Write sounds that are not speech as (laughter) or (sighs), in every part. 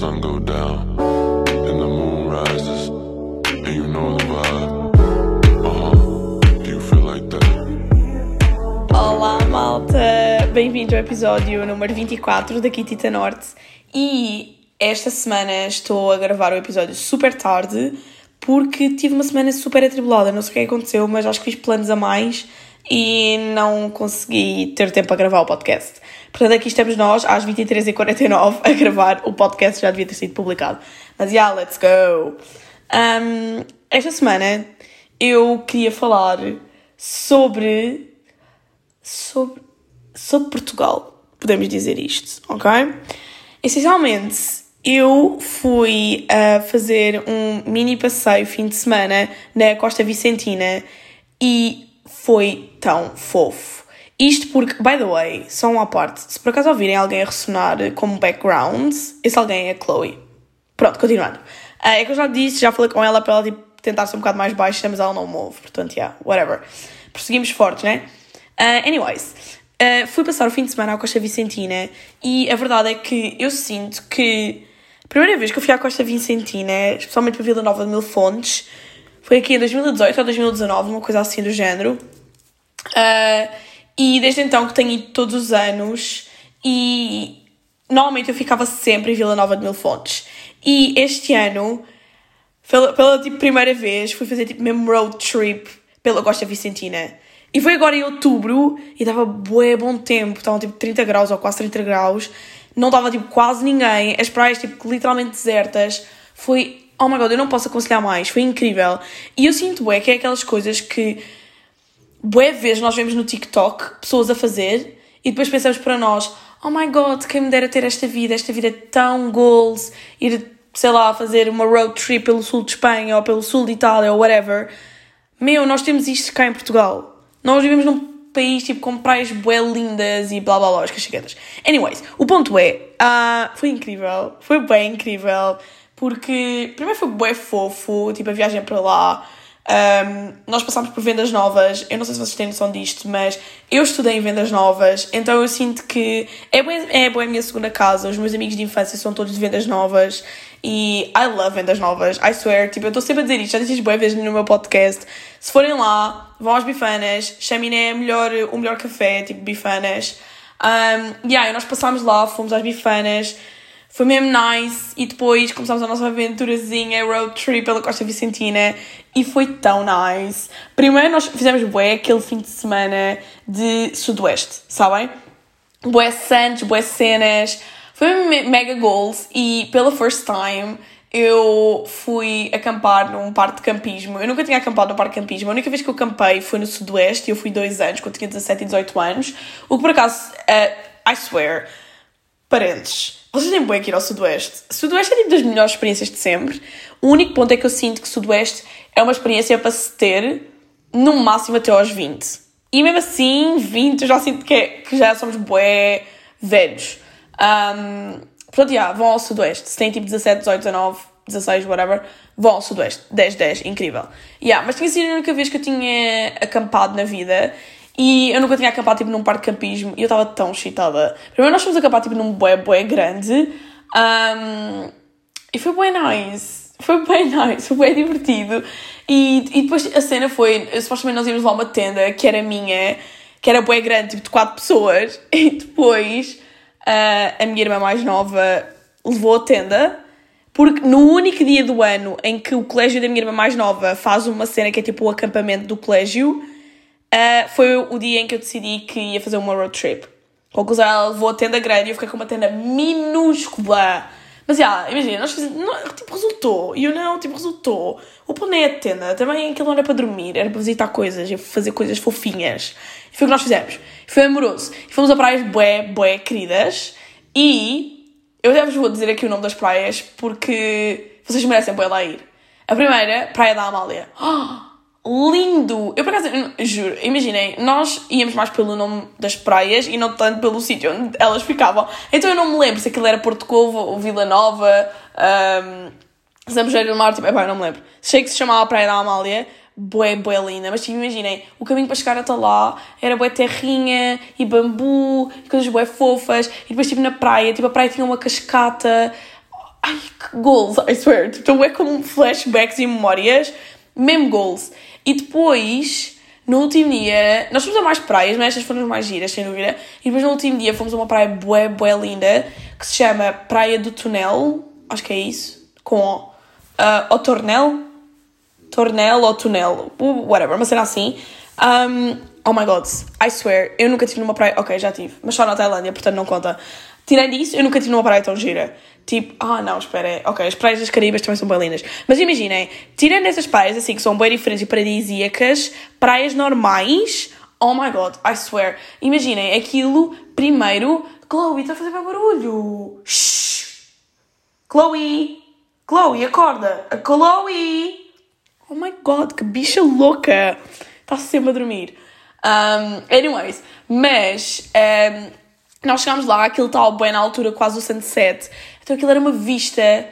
sun go down and the moon rises, and you know the vibe. Uh huh. Do you feel like that? Olá, malta! Bem-vindo ao episódio número 24 da Kitita Norte. E esta semana estou a gravar o episódio super tarde porque tive uma semana super atribulada. Não sei o que aconteceu, mas acho que fiz planos a mais e não consegui ter tempo a gravar o podcast. Portanto, aqui estamos nós às 23h49 a gravar o podcast, já devia ter sido publicado. Mas yeah, let's go! Um, esta semana eu queria falar sobre. sobre. sobre Portugal. Podemos dizer isto, ok? Essencialmente, eu fui a fazer um mini passeio fim de semana na Costa Vicentina e foi tão fofo. Isto porque, by the way, só uma parte, se por acaso ouvirem alguém a ressonar como background, esse alguém é a Chloe. Pronto, continuando. Uh, é que eu já disse, já falei com ela para ela tipo, tentar ser um bocado mais baixa, mas ela não move, portanto, yeah, whatever. Prosseguimos fortes, né? Uh, anyways, uh, fui passar o fim de semana à Costa Vicentina e a verdade é que eu sinto que a primeira vez que eu fui à Costa Vicentina, especialmente para Vila Nova de Mil Fontes, foi aqui em 2018 ou 2019, uma coisa assim do género. Uh, e desde então que tenho ido todos os anos e normalmente eu ficava sempre em Vila Nova de Mil Fontes. E este ano, pela, pela tipo, primeira vez, fui fazer tipo mesmo road trip pela Costa Vicentina. E foi agora em outubro e estava bué bom tempo, estavam tipo 30 graus ou quase 30 graus, não estava tipo quase ninguém, as praias tipo literalmente desertas. Foi, oh my god, eu não posso aconselhar mais, foi incrível. E eu sinto bué que é aquelas coisas que bué vezes nós vemos no TikTok pessoas a fazer e depois pensamos para nós, oh my god, quem me dera ter esta vida, esta vida é tão goals, ir, sei lá, fazer uma road trip pelo sul de Espanha ou pelo sul de Itália ou whatever. Meu, nós temos isto cá em Portugal. Nós vivemos num país tipo com praias bué lindas e blá blá blá, as cachegadas. Anyways, o ponto é, uh, foi incrível, foi bem incrível, porque primeiro foi bué fofo, tipo a viagem para lá, um, nós passámos por vendas novas, eu não sei se vocês têm noção disto, mas eu estudei em vendas novas, então eu sinto que é bem, é bem a minha segunda casa, os meus amigos de infância são todos de vendas novas e I love vendas novas, I swear, tipo, eu estou sempre a dizer isto, já disse boas vezes no meu podcast, se forem lá, vão às bifanas, chamem é melhor, o melhor café, tipo bifanas, um, e aí nós passámos lá, fomos às bifanas, foi mesmo nice e depois começámos a nossa aventurazinha, road trip pela Costa Vicentina e foi tão nice. Primeiro nós fizemos bué aquele fim de semana de sudoeste, sabem? Bué santos, bué cenas, foi mega goals e pela first time eu fui acampar num parque de campismo. Eu nunca tinha acampado num parque de campismo. A única vez que eu acampei foi no Sudoeste e eu fui dois anos, quando tinha 17 e 18 anos. O que por acaso, uh, I swear, parentes vocês têm bem que ir ao Sudoeste. Sudoeste é tipo das melhores experiências de sempre. O único ponto é que eu sinto que Sudoeste é uma experiência para se ter no máximo até aos 20. E mesmo assim, 20 eu já sinto que, é, que já somos bué velhos. Um, portanto, yeah, vão ao Sudoeste. Se têm tipo 17, 18, 19, 16, whatever, vão ao Sudoeste. 10, 10, incrível. Yeah, mas tinha sido a única vez que eu tinha acampado na vida e eu nunca tinha acampado tipo, num parque de campismo e eu estava tão excitada. Primeiro nós fomos acampar tipo, num bué, bué grande um, e foi bem nice. Foi bem nice, foi bem divertido. E, e depois a cena foi, supostamente nós íamos lá uma tenda que era minha, que era bué grande, tipo de quatro pessoas. (laughs) E depois uh, a minha irmã mais nova levou a tenda. Porque no único dia do ano em que o colégio da minha irmã mais nova faz uma cena que é tipo o acampamento do colégio, Uh, foi o dia em que eu decidi que ia fazer uma road trip. Conclusão, ela levou a tenda grande e eu fiquei com uma tenda minúscula. Mas, yeah, imagina, nós fizemos, não, tipo, resultou. E eu não, tipo, resultou. O plano é a tenda. Também aquilo não era para dormir, era para visitar coisas e fazer coisas fofinhas. E foi o que nós fizemos. Foi amoroso. E fomos a praias bué, bué queridas. E eu já vos vou dizer aqui o nome das praias porque vocês merecem bué lá ir. A primeira, Praia da Amália. Oh! (gasps) lindo! Eu por acaso, juro, imaginem, nós íamos mais pelo nome das praias e não tanto pelo sítio onde elas ficavam. Então eu não me lembro se aquilo era Porto Covo ou Vila Nova, um, Zambujeiro do Mar, tipo, epá, eu não me lembro. Sei que se chamava Praia da Amália, bué, bué linda, mas tipo, imaginem, o caminho para chegar até lá era bué terrinha e bambu e coisas bué fofas, e depois tipo na praia, tipo, a praia tinha uma cascata, ai, que goals, I swear. Tipo, é como flashbacks e memórias, mesmo goals. E depois, no último dia, nós fomos a mais praias, mas estas foram as mais giras, sem dúvida. E depois no último dia fomos a uma praia bué, bué linda, que se chama Praia do Tunel, acho que é isso, com uh, o Tornel, Tornel ou Tunel, whatever, uma cena assim. Um, oh my god, I swear, eu nunca tive numa praia, ok, já tive, mas só na Tailândia, portanto não conta. Tirando isso, eu nunca tive numa praia tão gira. Tipo, ah não, espera, ok, as praias das Caribas também são bem lindas. Mas imaginem, tirando essas praias assim que são bem diferentes e paradisíacas, praias normais, oh my god, I swear. Imaginem, aquilo, primeiro, Chloe, está a fazer bem barulho. Shhh. Chloe, Chloe, acorda. A Chloe. Oh my god, que bicha louca. Está sempre a dormir. Um, anyways, mas um, nós chegámos lá, aquilo estava bem na altura, quase o sunset. Então aquilo era uma vista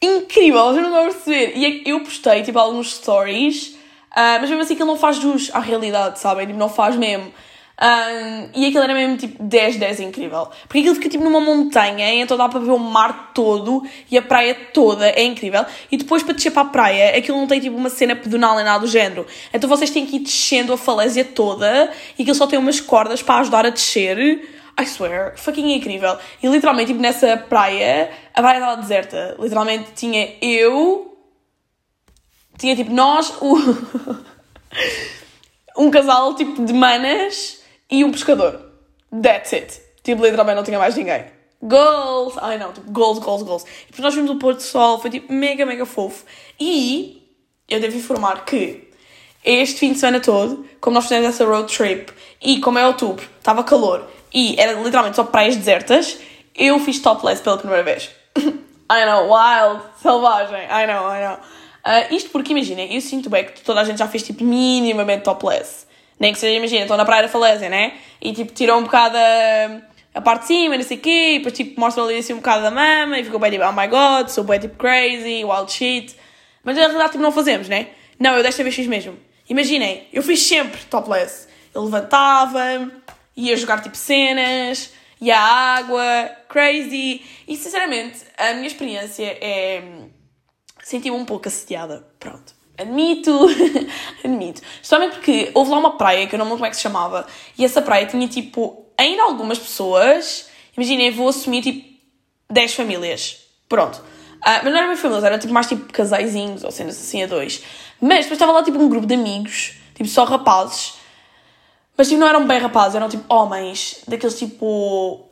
incrível, eu não a perceber. E eu postei, tipo, alguns stories, uh, mas mesmo assim aquilo não faz jus à realidade, sabem? Tipo, não faz mesmo. Um, e aquilo era mesmo tipo 10, 10 incrível. Porque aquilo fica tipo numa montanha, então dá para ver o mar todo e a praia toda, é incrível. E depois para descer para a praia, aquilo não tem tipo uma cena pedonal nem nada do género. Então vocês têm que ir descendo a falésia toda e aquilo só tem umas cordas para ajudar a descer. I swear, fucking incrível. E literalmente, tipo, nessa praia, a praia estava deserta. Literalmente tinha eu, tinha tipo nós, o... (laughs) um casal tipo de manas e um pescador. That's it. Tipo, literalmente não tinha mais ninguém. Goals! Ai não, tipo, goals, goals, goals. E depois nós vimos o pôr do sol, foi tipo mega, mega fofo. E eu devo informar que este fim de semana todo, como nós fizemos essa road trip, e como é outubro, estava calor, e era literalmente só praias desertas, eu fiz topless pela primeira vez. (laughs) I know, wild, selvagem, I know, I know. Uh, isto porque, imaginem, eu sinto bem que toda a gente já fez tipo minimamente topless. Nem que seja, imagina, estão na Praia da Falésia, né? E tipo, tiram um bocado a, a parte de cima, não sei o quê, e depois tipo, mostram ali assim um bocado da mama, e ficou bem tipo, oh my god, sou bem tipo crazy, wild shit. Mas na realidade tipo, não fazemos, né? Não, eu desta vez fiz mesmo. Imaginem, eu fiz sempre topless. Eu levantava, ia jogar tipo cenas, ia à água, crazy. E sinceramente, a minha experiência é. senti-me um pouco assediada. Pronto. Admito, (laughs) admito. Especialmente porque houve lá uma praia que eu não lembro como é que se chamava, e essa praia tinha tipo, ainda algumas pessoas. Imaginem, vou assumir tipo 10 famílias. Pronto. Uh, mas não eram bem famílias, eram tipo mais tipo casaizinhos ou cenas assim a dois. Mas depois estava lá tipo um grupo de amigos, tipo só rapazes. Mas tipo, não eram bem rapazes, eram tipo homens, daqueles tipo.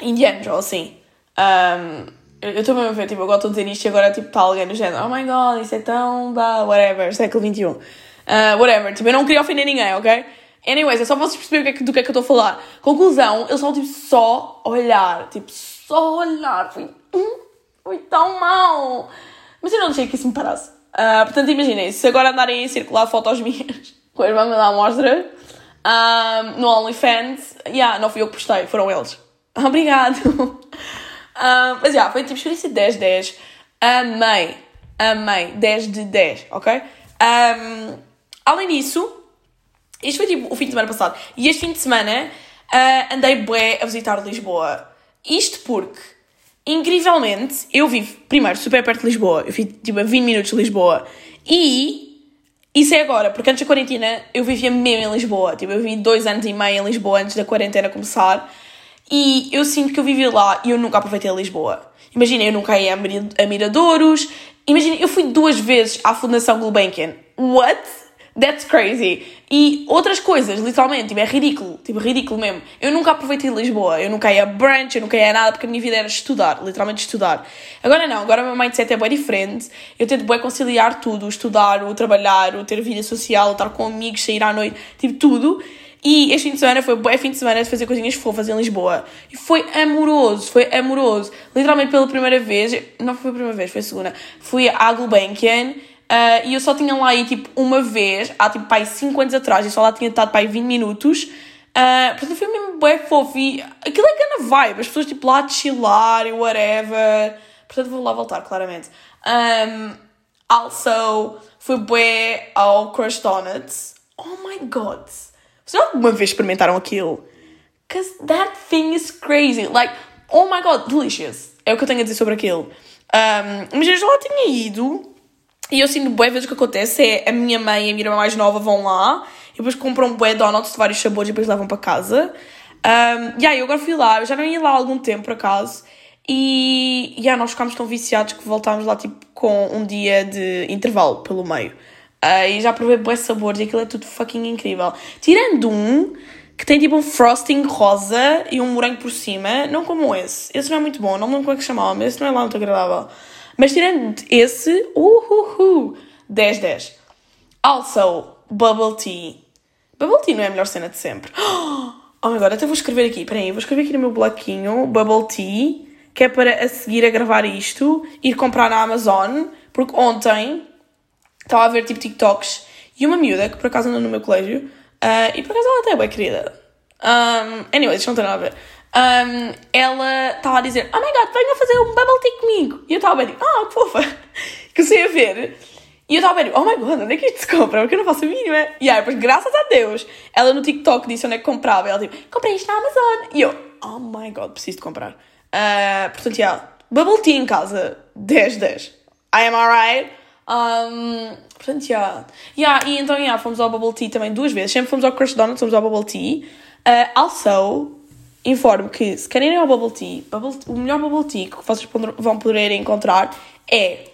indianos ou assim. Um, eu estou mesmo a ver, tipo, eu gosto de dizer isto e agora tipo está alguém no género, oh my god, isso é tão. Bah, whatever, século XXI. Uh, whatever, tipo, eu não queria ofender ninguém, ok? Anyways, é só para vocês perceberem do que, é que, do que é que eu estou a falar. Conclusão, eles estavam tipo só a olhar, tipo, só a olhar. Foi, foi tão mal. Mas eu não deixei que isso me parasse. Uh, portanto, imaginem, se agora andarem a circular fotos minhas com a irmã me dá a mostra um, no OnlyFans, yeah, não fui eu que postei, foram eles. (laughs) Obrigado. um, mas já, yeah, foi tipo experiência 10-10. Amei, amei, 10 de 10, ok? Um, além disso, isto foi tipo o fim de semana passado. E este fim de semana uh, andei bué a visitar Lisboa. Isto porque, incrivelmente, eu vivo, primeiro, super perto de Lisboa. Eu fico tipo a 20 minutos de Lisboa. E isso é agora, porque antes da quarentena eu vivia mesmo em Lisboa. Tipo, eu vivi dois anos e meio em Lisboa antes da quarentena começar. E eu sinto que eu vivi lá e eu nunca aproveitei Lisboa. Imagina, eu nunca ia a Miradouros. Imagina, eu fui duas vezes à Fundação Gulbenkian. What? That's crazy. E outras coisas, literalmente, tipo, é ridículo. Tipo, ridículo mesmo. Eu nunca aproveitei Lisboa. Eu nunca ia a brunch, eu nunca ia a nada, porque a minha vida era estudar, literalmente estudar. Agora não, agora o meu mindset é bem diferente. Eu tento bem conciliar tudo, o estudar, o trabalhar, o ter vida social, o estar com amigos, sair à noite, tipo, tudo. E este fim de semana foi bom fim de semana de fazer coisinhas fofas em Lisboa. E foi amoroso, foi amoroso. Literalmente pela primeira vez, não foi a primeira vez, foi a segunda. Fui à Gulbenkian Uh, e eu só tinha lá aí tipo uma vez, há tipo pai 5 anos atrás, e só lá tinha estado pai 20 minutos. Uh, portanto foi mesmo bem fofo e aquilo é gana vibe, as pessoas tipo lá a chilar e whatever. Portanto vou lá voltar, claramente. Um, also, fui bué ao Crush Donuts. Oh my god! Vocês alguma vez experimentaram aquilo? Because that thing is crazy. Like, oh my god, delicious. É o que eu tenho a dizer sobre aquilo. Um, mas eu já lá tinha ido e eu sinto bué vezes o que acontece é a minha mãe e a minha irmã mais nova vão lá e depois compram bué donuts de vários sabores e depois levam para casa. Um, e aí eu agora fui lá, eu já não ia lá há algum tempo por acaso. E yeah, nós ficámos tão viciados que voltámos lá tipo com um dia de intervalo pelo meio. Uh, e já provei bué sabores e aquilo é tudo fucking incrível. Tirando um que tem tipo um frosting rosa e um morango por cima, não como esse. Esse não é muito bom, não lembro como é que chamava, mas esse não é lá muito agradável. Mas tirando esse, uhuhu, 10-10. Also, bubble tea. Bubble tea não é a melhor cena de sempre. (gasps) Oh god, até vou escrever aqui, peraí, vou escrever aqui no meu bloquinho, bubble tea, que é para a seguir a gravar isto, ir comprar na Amazon, porque ontem estava a ver tipo TikToks e uma miúda, que por acaso anda no meu colégio, uh, e por acaso ela até é bem querida. Um, anyway, isto não tem nada a ver. Um, ela estava a dizer, oh my god, venha fazer um bubble tea comigo. E eu estava bem tipo, ah, que fofa. (laughs) Comecei a ver. E eu estava bem, oh my god, onde é que isto se compra? Porque eu não faço a mínima. E aí, depois, graças a Deus, ela no TikTok disse onde é que comprava. E ela tipo, comprei isto na Amazon. E eu, oh my god, preciso de comprar. Uh, portanto, yeah, bubble tea em casa, 10, 10. I am alright. Um, portanto, yeah. yeah. E então, yeah, fomos ao bubble tea também duas vezes. Sempre fomos ao Crush Donuts, fomos ao bubble tea. Uh, also, informo que se querem ir ao bubble tea, bubble, o melhor bubble tea que vocês vão poder encontrar é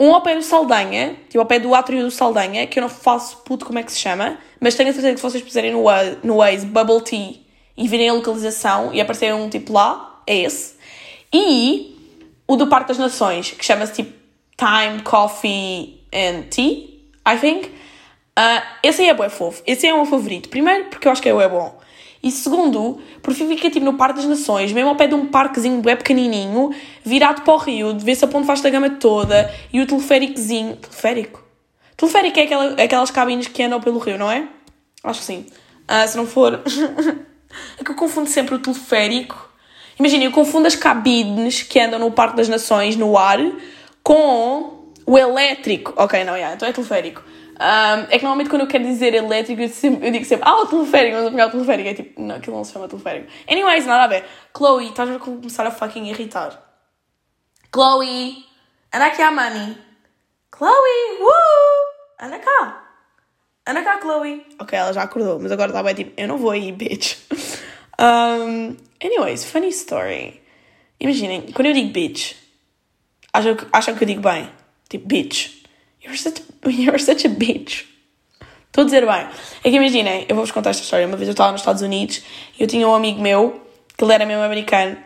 um ao pé do Saldanha, tipo ao pé do átrio do Saldanha, que eu não faço puto como é que se chama, mas tenho a certeza que se vocês puserem no, no Waze Bubble Tea e virem a localização e aparecer um tipo lá, é esse. E o do Parque das Nações, que chama-se tipo Time, Coffee and Tea, I think. Uh, esse aí é bué fofo. Esse aí é o meu favorito. Primeiro, porque eu acho que é bom. E segundo, porque fica tipo no Parque das Nações, mesmo ao pé de um parquezinho bem pequenininho, virado para o rio, ver-se a ponte da gama toda, e o teleféricozinho... Teleférico? Teleférico é aquela, aquelas cabines que andam pelo rio, não é? Acho que sim. Ah, se não for... (laughs) é que eu confundo sempre o teleférico. Imagina, eu confundo as cabines que andam no Parque das Nações, no ar, com o elétrico. Ok, não, yeah, então é teleférico. Um, é que normalmente quando eu quero dizer elétrico, eu, sempre, eu digo sempre, ah, o teleférico, mas afinal o teleférico é tipo, não, aquilo não se chama teleférico. Anyways, nada a ver. Chloe, estás a começar a fucking irritar. Chloe, anda aqui a money. Chloe, woo! Anda cá. Anda cá, Chloe. Ok, ela já acordou, mas agora está bem tipo, eu não vou aí, bitch. (laughs) Um, anyways, funny story. Imaginem, quando eu digo bitch, acham, acham que eu digo bem? Tipo, bitch. You're such, (laughs) you're such a bitch. Estou a dizer bem. É que imaginem, eu vou-vos contar esta história. Uma vez eu estava nos Estados Unidos e eu tinha um amigo meu, que ele era mesmo americano,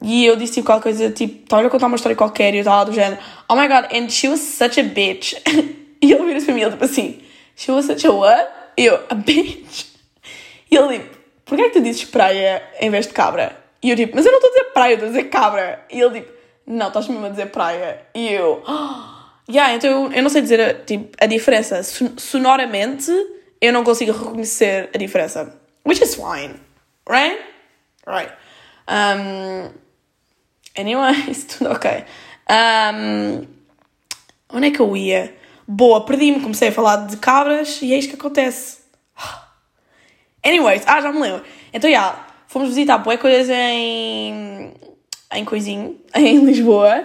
e eu disse tipo qualquer coisa, tipo, estava a contar uma história qualquer e eu estava do género, oh my god, and she was such a bitch. (laughs) e ele vira-se para mim, ele tipo assim, she was such a what? E eu, a bitch. E ele tipo, porquê é que tu dizes praia em vez de cabra? E eu tipo, mas eu não estou a dizer praia, eu estou a dizer cabra. E ele tipo, não, estás mesmo a dizer praia. E eu, oh, (gasps) Yeah, então eu, eu não sei dizer tipo, a diferença. Sonoramente, eu não consigo reconhecer a diferença. Which is fine. Right? Right. Um, anyways, (laughs) tudo ok. Um, onde é que eu ia? Boa, perdi-me, comecei a falar de cabras e é isto que acontece. (sighs) Anyways, ah, já me lembro. Então, já, yeah, fomos visitar boas coisas em, em Coisinho, (laughs) em Lisboa.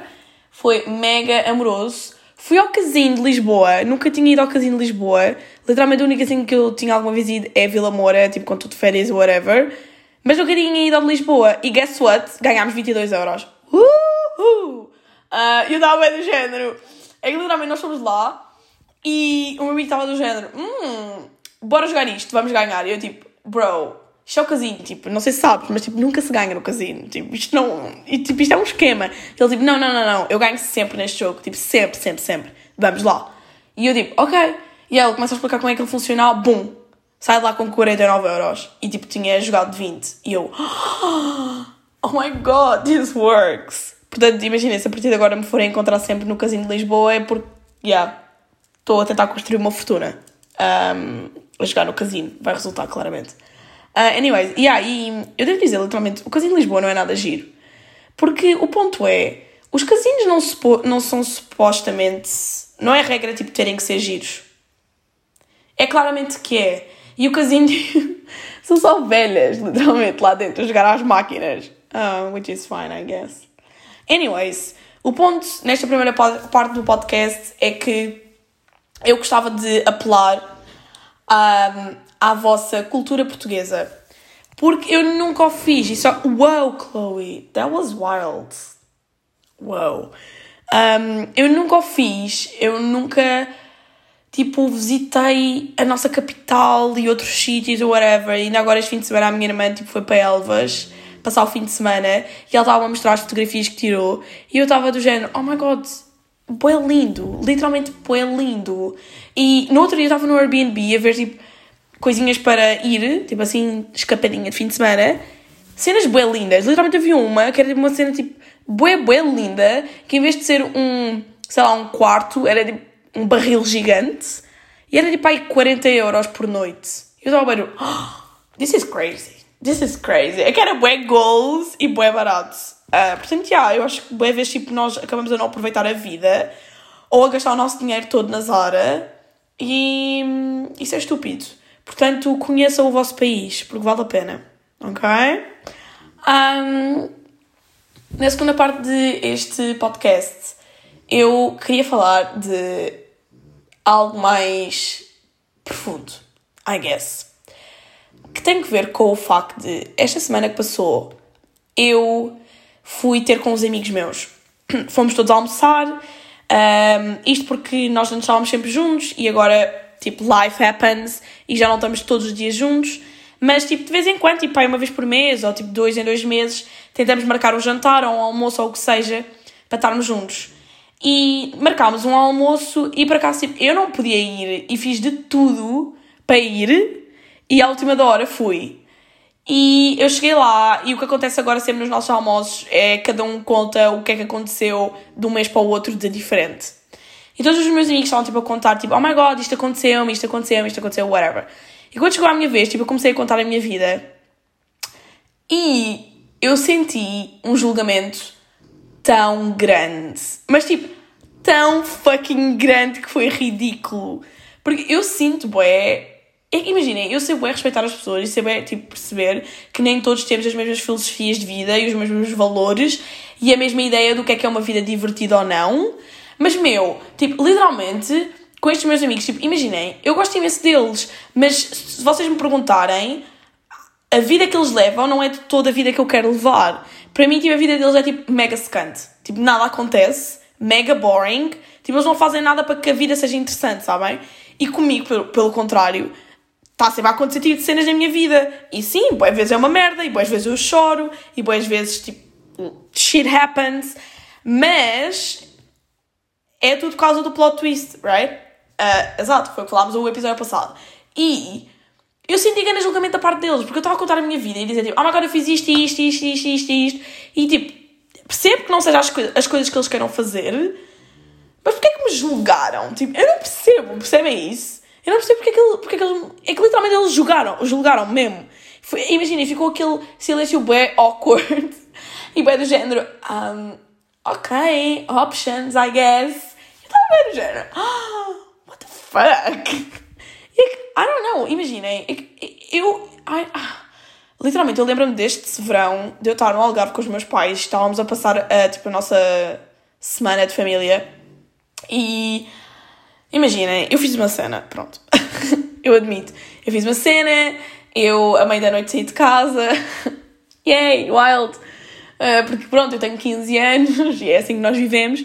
Foi mega amoroso. Fui ao casino de Lisboa, nunca tinha ido ao casino de Lisboa. Literalmente o único casino que eu tinha alguma vez ido é Vila Moura, tipo quando de férias ou whatever. Mas nunca tinha ido ao de Lisboa. E guess what? Ganhámos 22 euros. Uhul! Uh, eu estava bem do género. É que literalmente nós fomos lá e o meu amigo estava do género: hum, bora jogar isto, vamos ganhar. E eu tipo, bro, isto é o casino, tipo, não sei se sabes, mas tipo, nunca se ganha no casino. Tipo, isto não. E, tipo, isto é um esquema. Ele tipo, não, não, não, não, eu ganho sempre neste jogo, tipo, sempre, sempre, sempre. Vamos lá. E eu tipo, ok. E ela começa a explicar como é que ele funciona, bum, sai de lá com 49 euros. E tipo, tinha jogado 20. E eu, (gasps) oh my god, this works. Portanto, imagina, se a partir de agora me forem encontrar sempre no casino de Lisboa é porque, yeah, estou a tentar construir uma fortuna. Um, a jogar no casino. Vai resultar, claramente. Uh, anyways, yeah, e eu devo dizer, literalmente, o casino de Lisboa não é nada giro. Porque o ponto é, os casinos não, supo, não são supostamente. Não é regra tipo terem que ser giros. É claramente que é. E o casino (laughs) são só velhas, literalmente, lá dentro, a jogar às máquinas. Uh, which is fine, I guess. Anyways, o ponto nesta primeira parte do podcast é que eu gostava de apelar ahm, à vossa cultura portuguesa. Porque eu nunca o fiz. E só. Wow, Chloe, that was wild. Wow. Um, eu nunca o fiz. Eu nunca, tipo, visitei a nossa capital e outros sítios ou whatever. E ainda agora este fim de semana a minha irmã, tipo, foi para Elvas passar o fim de semana e ela estava a mostrar as fotografias que tirou e eu estava do género, oh my god, bué lindo, literalmente bué lindo. E no outro dia eu estava no Airbnb a ver, tipo, coisinhas para ir, tipo assim, escapadinha de fim de semana, cenas bué lindas. Literalmente vi uma que era tipo, uma cena tipo bué bué linda, que em vez de ser um, sei lá, um quarto, era tipo um barril gigante e era tipo aí 40 euros por noite. Eu estava a oh, this is crazy, this is crazy. É que era bué goals e bué barato. Ah, portanto, yeah, eu acho que bué vezes tipo, nós acabamos a não aproveitar a vida ou a gastar o nosso dinheiro todo na Zara e hum, isso é estúpido. Portanto, conheçam o vosso país, porque vale a pena. Ok? Um, na segunda parte deste podcast, eu queria falar de algo mais profundo, I guess. Que tem que ver com o facto de, esta semana que passou, eu fui ter com uns amigos meus. (clears throat) Fomos todos almoçar, um, isto porque nós não estávamos sempre juntos e agora, tipo, life happens e já não estamos todos os dias juntos. Mas, tipo, de vez em quando, tipo, uma vez por mês ou, tipo, dois em dois meses, tentamos marcar um jantar ou um almoço ou o que seja para estarmos juntos. E marcámos um almoço e, por acaso, tipo, eu não podia ir e fiz de tudo para ir e à última da hora fui. E eu cheguei lá e o que acontece agora sempre nos nossos almoços é cada um conta o que é que aconteceu de um mês para o outro de diferente. E todos os meus amigos estavam tipo a contar, tipo, oh my god, isto aconteceu-me, isto aconteceu-me, isto aconteceu, whatever. E quando chegou a minha vez, tipo, eu comecei a contar a minha vida e eu senti um julgamento tão grande. Mas tipo, tão fucking grande que foi ridículo. Porque eu sinto, bué. é Imaginem, eu sei bué respeitar as pessoas e sei bué, tipo, perceber que nem todos temos as mesmas filosofias de vida e os mesmos valores e a mesma ideia do que é que é uma vida divertida ou não. Mas, meu, tipo, literalmente, com estes meus amigos, tipo, imaginem, eu gosto imenso deles, mas se vocês me perguntarem, a vida que eles levam não é de toda a vida que eu quero levar. Para mim, tipo, a vida deles é tipo mega secante. Tipo, nada acontece, mega boring. Tipo, eles não fazem nada para que a vida seja interessante, sabem? E comigo, pelo, pelo contrário, está sempre a acontecer tipo de cenas na minha vida. E sim, boas vezes é uma merda, e boas vezes eu choro, e boas vezes, tipo, shit happens. Mas é tudo por causa do plot twist, right? Uh, exato, foi o que falámos no episódio passado. E eu senti ganas de julgamento da parte deles, porque eu estava a contar a minha vida e dizer tipo, oh my god, eu fiz isto, isto, isto, isto, isto, isto. E tipo, percebo que não sejam as, as coisas que eles queiram fazer, mas porquê é que me julgaram? Tipo, eu não percebo, percebem isso? Eu não percebo porque é que, porque é que eles. É que literalmente eles julgaram, julgaram mesmo. Imaginem, ficou aquele silêncio bem awkward (laughs) e bem do género, um, ok, options, I guess. Eu estava bem do género, ah, what the fuck? É I don't know, imaginem, é eu. I, ah, literalmente, eu lembro-me deste verão de eu estar no Algarve com os meus pais, estávamos a passar a, tipo, a nossa semana de família e. Imaginem, eu fiz uma cena, pronto. (laughs) eu admito. Eu fiz uma cena, eu, à meia da noite, saí de casa. (laughs) Yay, wild! Uh, porque, pronto, eu tenho 15 anos (laughs) e é assim que nós vivemos.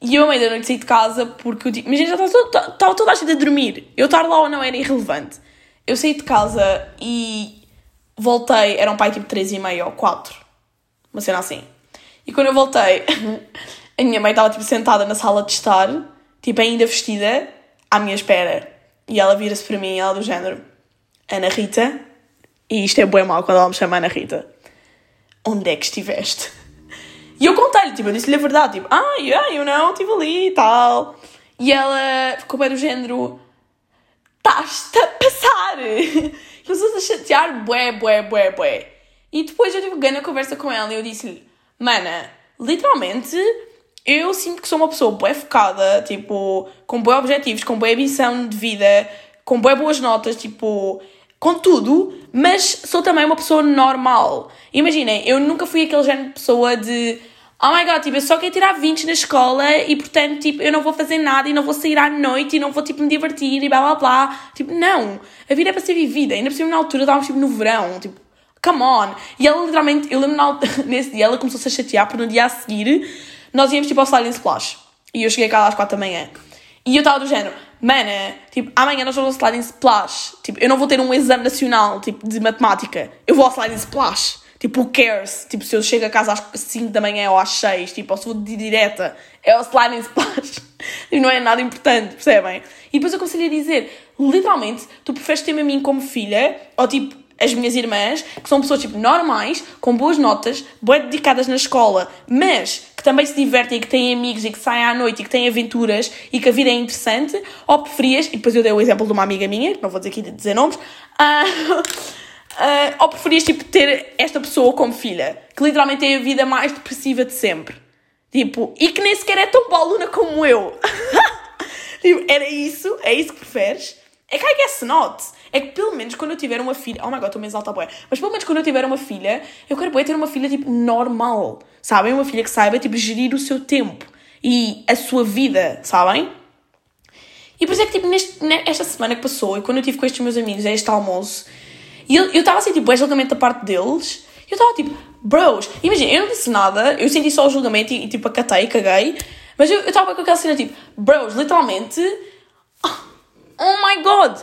E eu, à da noite, saí de casa porque eu digo, imagina, já estava toda, toda a gente a dormir. Eu estar lá ou não era irrelevante. Eu saí de casa e voltei, era um pai tipo 3 e meia ou 4. Uma cena assim. E quando eu voltei, (laughs) a minha mãe estava tipo sentada na sala de estar, tipo ainda vestida, à minha espera. E ela vira-se para mim, ela do género, Ana Rita, e isto é bem mal quando ela me chama Ana Rita, onde é que estiveste? E eu contei-lhe, tipo, eu disse-lhe a verdade, tipo, ah, yeah, eu não, estive ali e tal. E ela ficou bem do género, estás-te a passar! (laughs) Começou-se a chatear, bué, bué, bué, bué. E depois eu tive ganho a conversa com ela e eu disse-lhe, mana, literalmente, eu sinto que sou uma pessoa bué focada, tipo, com bué objetivos, com bué ambição de vida, com bué boas notas, tipo, com tudo, mas sou também uma pessoa normal. Imaginem, eu nunca fui aquele género de pessoa de Oh my god, tipo, eu só quero tirar 20 na escola e portanto, tipo, eu não vou fazer nada e não vou sair à noite e não vou, tipo, me divertir e blá blá blá. Tipo, não. A vida é para ser vivida. Ainda por cima, na altura, estávamos, tipo, no verão. Tipo, come on. E ela, literalmente, eu lembro (laughs) nesse dia, ela começou-se a chatear porque no dia a seguir nós íamos, tipo, ao Sliding Splash. E eu cheguei cá às 4 da manhã. E eu estava do género, mana, tipo, amanhã nós vamos ao Sliding Splash. Tipo, eu não vou ter um exame nacional, tipo, de matemática. Eu vou ao Sliding Splash. Tipo, who cares? Tipo, se eu chego a casa às 5 da manhã ou às 6, tipo, ou se vou de direta, é o sliding splash. (laughs) e não é nada importante, percebem? E depois eu comecei a dizer, literalmente, tu preferes ter-me a mim como filha, ou tipo, as minhas irmãs, que são pessoas, tipo, normais, com boas notas, bem dedicadas na escola, mas que também se divertem e que têm amigos e que saem à noite e que têm aventuras e que a vida é interessante, ou preferias, e depois eu dei o exemplo de uma amiga minha, não vou dizer aqui dizer nomes, uh, (laughs) Uh, ou preferias tipo, ter esta pessoa como filha, que literalmente tem a vida mais depressiva de sempre? Tipo, e que nem sequer é tão boa aluna como eu. (laughs) tipo, era isso? É isso que preferes? É que I guess not. É que pelo menos quando eu tiver uma filha. Oh my god, estou me exalta bué. Mas pelo menos quando eu tiver uma filha, eu quero bué ter uma filha tipo normal. Sabem? Uma filha que saiba tipo gerir o seu tempo e a sua vida, sabem? E por isso é que tipo, neste, nesta semana que passou, e quando eu estive com estes meus amigos a este almoço, e eu estava assim, tipo, é julgamento da parte deles. Eu estava tipo, bros, imagina, eu não disse nada, eu senti só o julgamento e, e tipo, acatei, caguei. Mas eu estava com aquela cena tipo, bros, literalmente, oh my god,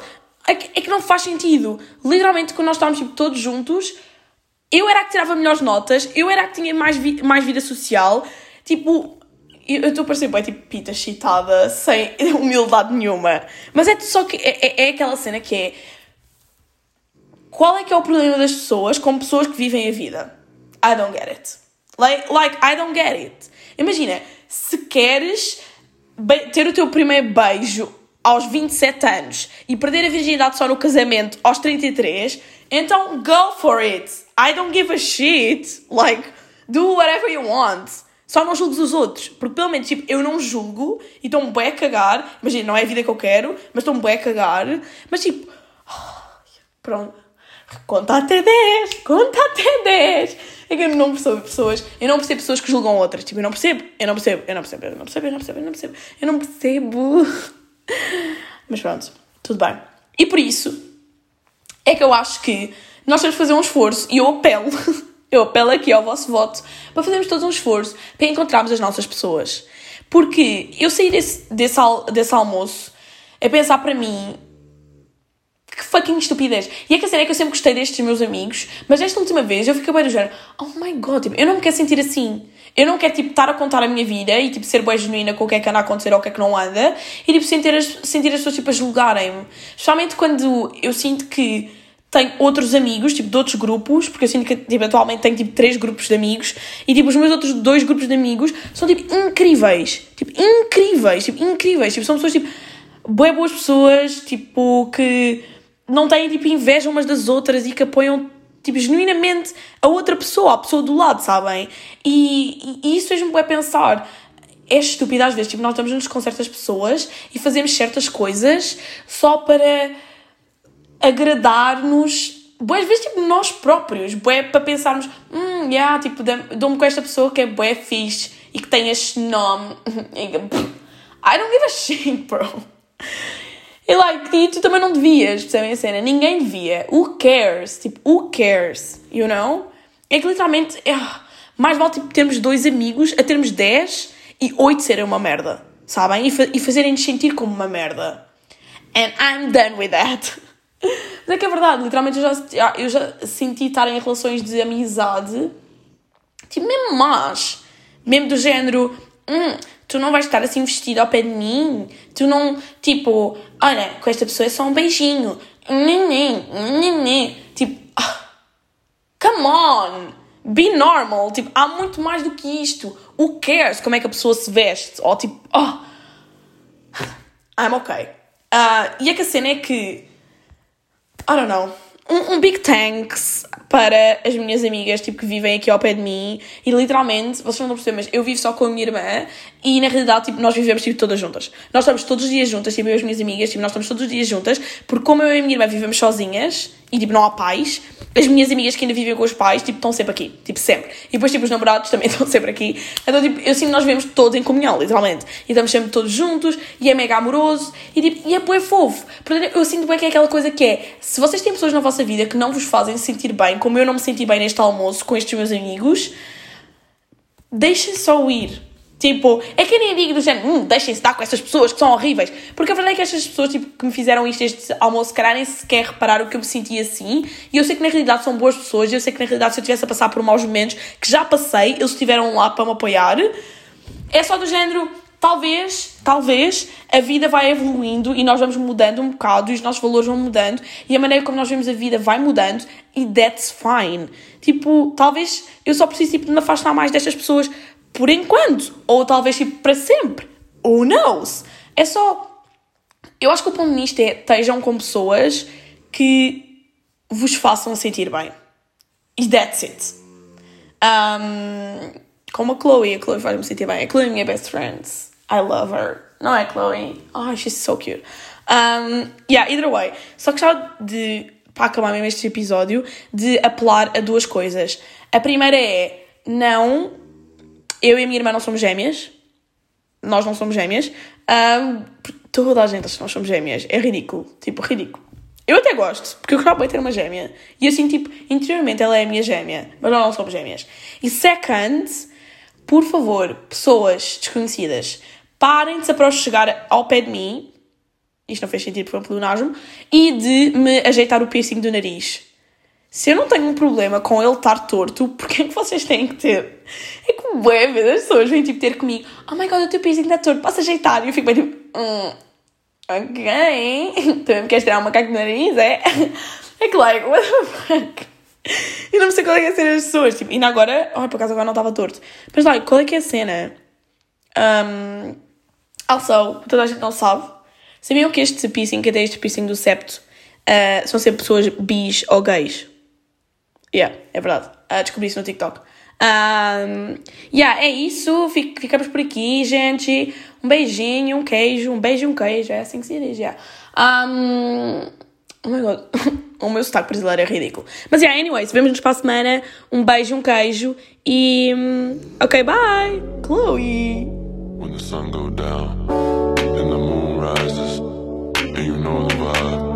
é que, é que não faz sentido. Literalmente, quando nós estávamos tipo, todos juntos, eu era a que tirava melhores notas, eu era a que tinha mais, vi mais vida social. Tipo, eu estou a parecer bem tipo pita chitada, sem (laughs) humildade nenhuma. Mas é só que é, é, é aquela cena que é qual é que é o problema das pessoas com pessoas que vivem a vida? I don't get it. Like, like I don't get it. Imagina, se queres ter o teu primeiro beijo aos 27 anos e perder a virgindade só no casamento aos 33, então go for it. I don't give a shit. Like, do whatever you want. Só não julgues os outros. Porque pelo menos, tipo, eu não julgo e estou-me bem a cagar. Imagina, não é a vida que eu quero, mas estou-me bem a cagar. Mas tipo, (sighs) pronto conta até 10, conta até 10. É que eu não percebo pessoas, eu não percebo pessoas que julgam outras. Tipo, eu não percebo, eu não percebo, eu não percebo, eu não percebo, eu não percebo, eu não percebo, eu não percebo. Mas pronto, tudo bem. E por isso é que eu acho que nós temos que fazer um esforço e eu apelo, (laughs) eu apelo aqui ao vosso voto para fazermos todos um esforço para encontrarmos as nossas pessoas. Porque eu saí desse, desse, desse almoço a pensar para mim que fucking estupidez. E é que a cena é que eu sempre gostei destes meus amigos, mas esta última vez eu fiquei bem do género, oh my god, tipo, eu não me quero sentir assim. Eu não quero, tipo, estar a contar a minha vida e, tipo, ser bem genuína com o que é que anda a acontecer ou o que é que não anda e, tipo, sentir as, sentir as pessoas, tipo, a julgarem-me. Especialmente quando eu sinto que tenho outros amigos, tipo, de outros grupos, porque eu sinto que, tipo, atualmente tenho, tipo, três grupos de amigos e, tipo, os meus outros dois grupos de amigos são, tipo, incríveis. Tipo, incríveis. Tipo, incríveis. Tipo, são pessoas, tipo, boas pessoas, tipo, que não têm tipo inveja umas das outras e que apoiam tipo genuinamente a outra pessoa, a pessoa do lado, sabem? E, e, isso fez-me pensar. É estúpido às vezes, tipo, nós estamos com certas pessoas e fazemos certas coisas só para agradar-nos boas vezes, tipo, nós próprios, bué, para pensarmos, hum, yeah, tipo, dou-me com esta pessoa que é bué fixe e que tem este nome. (laughs) I don't give a shit, bro. E like, e tu também não devias, percebem a cena? Ninguém devia. Who cares? Tipo, who cares? You know? É que literalmente, é, mais vale tipo, termos dois amigos a termos dez e oito serem uma merda. Sabem? E, fa e fazerem-nos sentir como uma merda. And I'm done with that. (laughs) Mas é que é verdade, literalmente eu já, eu já senti estar em relações de amizade, tipo, mesmo más. Mesmo do género, hum, tu não vais estar assim vestido ao pé de mim, tu não, tipo, olha, com esta pessoa é só um beijinho, tipo, ah, come on, be normal, tipo, há muito mais do que isto, who cares como é que a pessoa se veste, ou tipo, oh, I'm okay. Uh, e é que a cena é que, I don't know, um, um big thanks para as minhas amigas, tipo, que vivem aqui ao pé de mim. E literalmente, vocês não perceber, mas eu vivo só com a minha irmã e na realidade, tipo, nós vivemos, tipo, todas juntas. Nós estamos todos os dias juntas, tipo, eu e as minhas amigas, tipo, nós estamos todos os dias juntas, porque como eu e a minha irmã vivemos sozinhas e, tipo, não há pais, as minhas amigas que ainda vivem com os pais, tipo, estão sempre aqui, tipo, sempre. E depois, tipo, os namorados também (laughs) estão sempre aqui. Então, tipo, eu sinto nós vivemos todos em comunhão, literalmente. E estamos sempre todos juntos, e é mega amoroso, e, tipo, e é bué fofo. Portanto, eu sinto bem que é aquela coisa que é, se vocês têm pessoas na vossa vida que não vos fazem sentir bem, como eu não me senti bem neste almoço com estes meus amigos, deixem só ir. Tipo, é que nem digo do género, hum, deixem-se dar com essas pessoas que são horríveis. Porque a verdade é que estas pessoas tipo, que me fizeram isto, este almoço, calhar nem sequer repararam que eu me sentia assim. E eu sei que na realidade são boas pessoas. Eu sei que na realidade se eu estivesse a passar por maus momentos, que já passei, eles estiveram lá para me apoiar. É só do género, talvez, talvez a vida vai evoluindo e nós vamos mudando um bocado e os nossos valores vão mudando e a maneira como nós vemos a vida vai mudando e that's fine. Tipo, talvez eu só preciso tipo, me afastar mais destas pessoas por enquanto, ou talvez tipo para sempre. Who knows? É só. Eu acho que o ponto nisto é estejam com pessoas que vos façam sentir bem. E that's it. Um, como a Chloe, a Chloe faz-me sentir bem. A Chloe é minha best friend. I love her. Não é, Chloe? Oh, she's so cute. Um, yeah, either way. Só que já de, para acabar mesmo este episódio, de apelar a duas coisas. A primeira é, não eu e a minha irmã não somos gêmeas. Nós não somos gêmeas. Um, toda a gente acha que nós somos gêmeas. É ridículo. Tipo, ridículo. Eu até gosto, porque eu quero bem ter uma gêmea. E assim, tipo, interiormente ela é a minha gêmea. Mas nós não somos gêmeas. E second, por favor, pessoas desconhecidas, parem de se aproximar ao pé de mim. Isto não fez sentido foi um pleonasmo. E de me ajeitar o piercing do nariz. Se eu não tenho um problema com ele estar torto, porquê é que vocês têm que ter? É que bué, as pessoas vêm tipo ter comigo, oh my god, o teu piercing está torto, posso ajeitar? E eu fico bem tipo, hum, ok, (laughs) também me queres tirar uma caca no nariz, é? (laughs) É que like, what the fuck? (laughs) E não sei qual é que é a cena das pessoas, tipo, ainda agora, oh, por acaso agora não estava torto, mas like, qual é que é a cena? Um, also, toda a gente não sabe, sabiam que este piercing, que até este piercing do septo, uh, são sempre pessoas bis ou gays? Yeah, é verdade. Uh, descobri isso no TikTok. Um, yeah, é isso. Fic ficamos por aqui, gente. Um beijinho, um queijo. Um beijo e um queijo. É assim que se diz, yeah. Um, Oh my god, (laughs) o meu sotaque brasileiro é ridículo. Mas yeah, anyways, vemos-nos para a semana. Um beijo, um queijo e. Hum, ok, bye! Chloe! When the sun go down and the moon rises, and you know the vibe.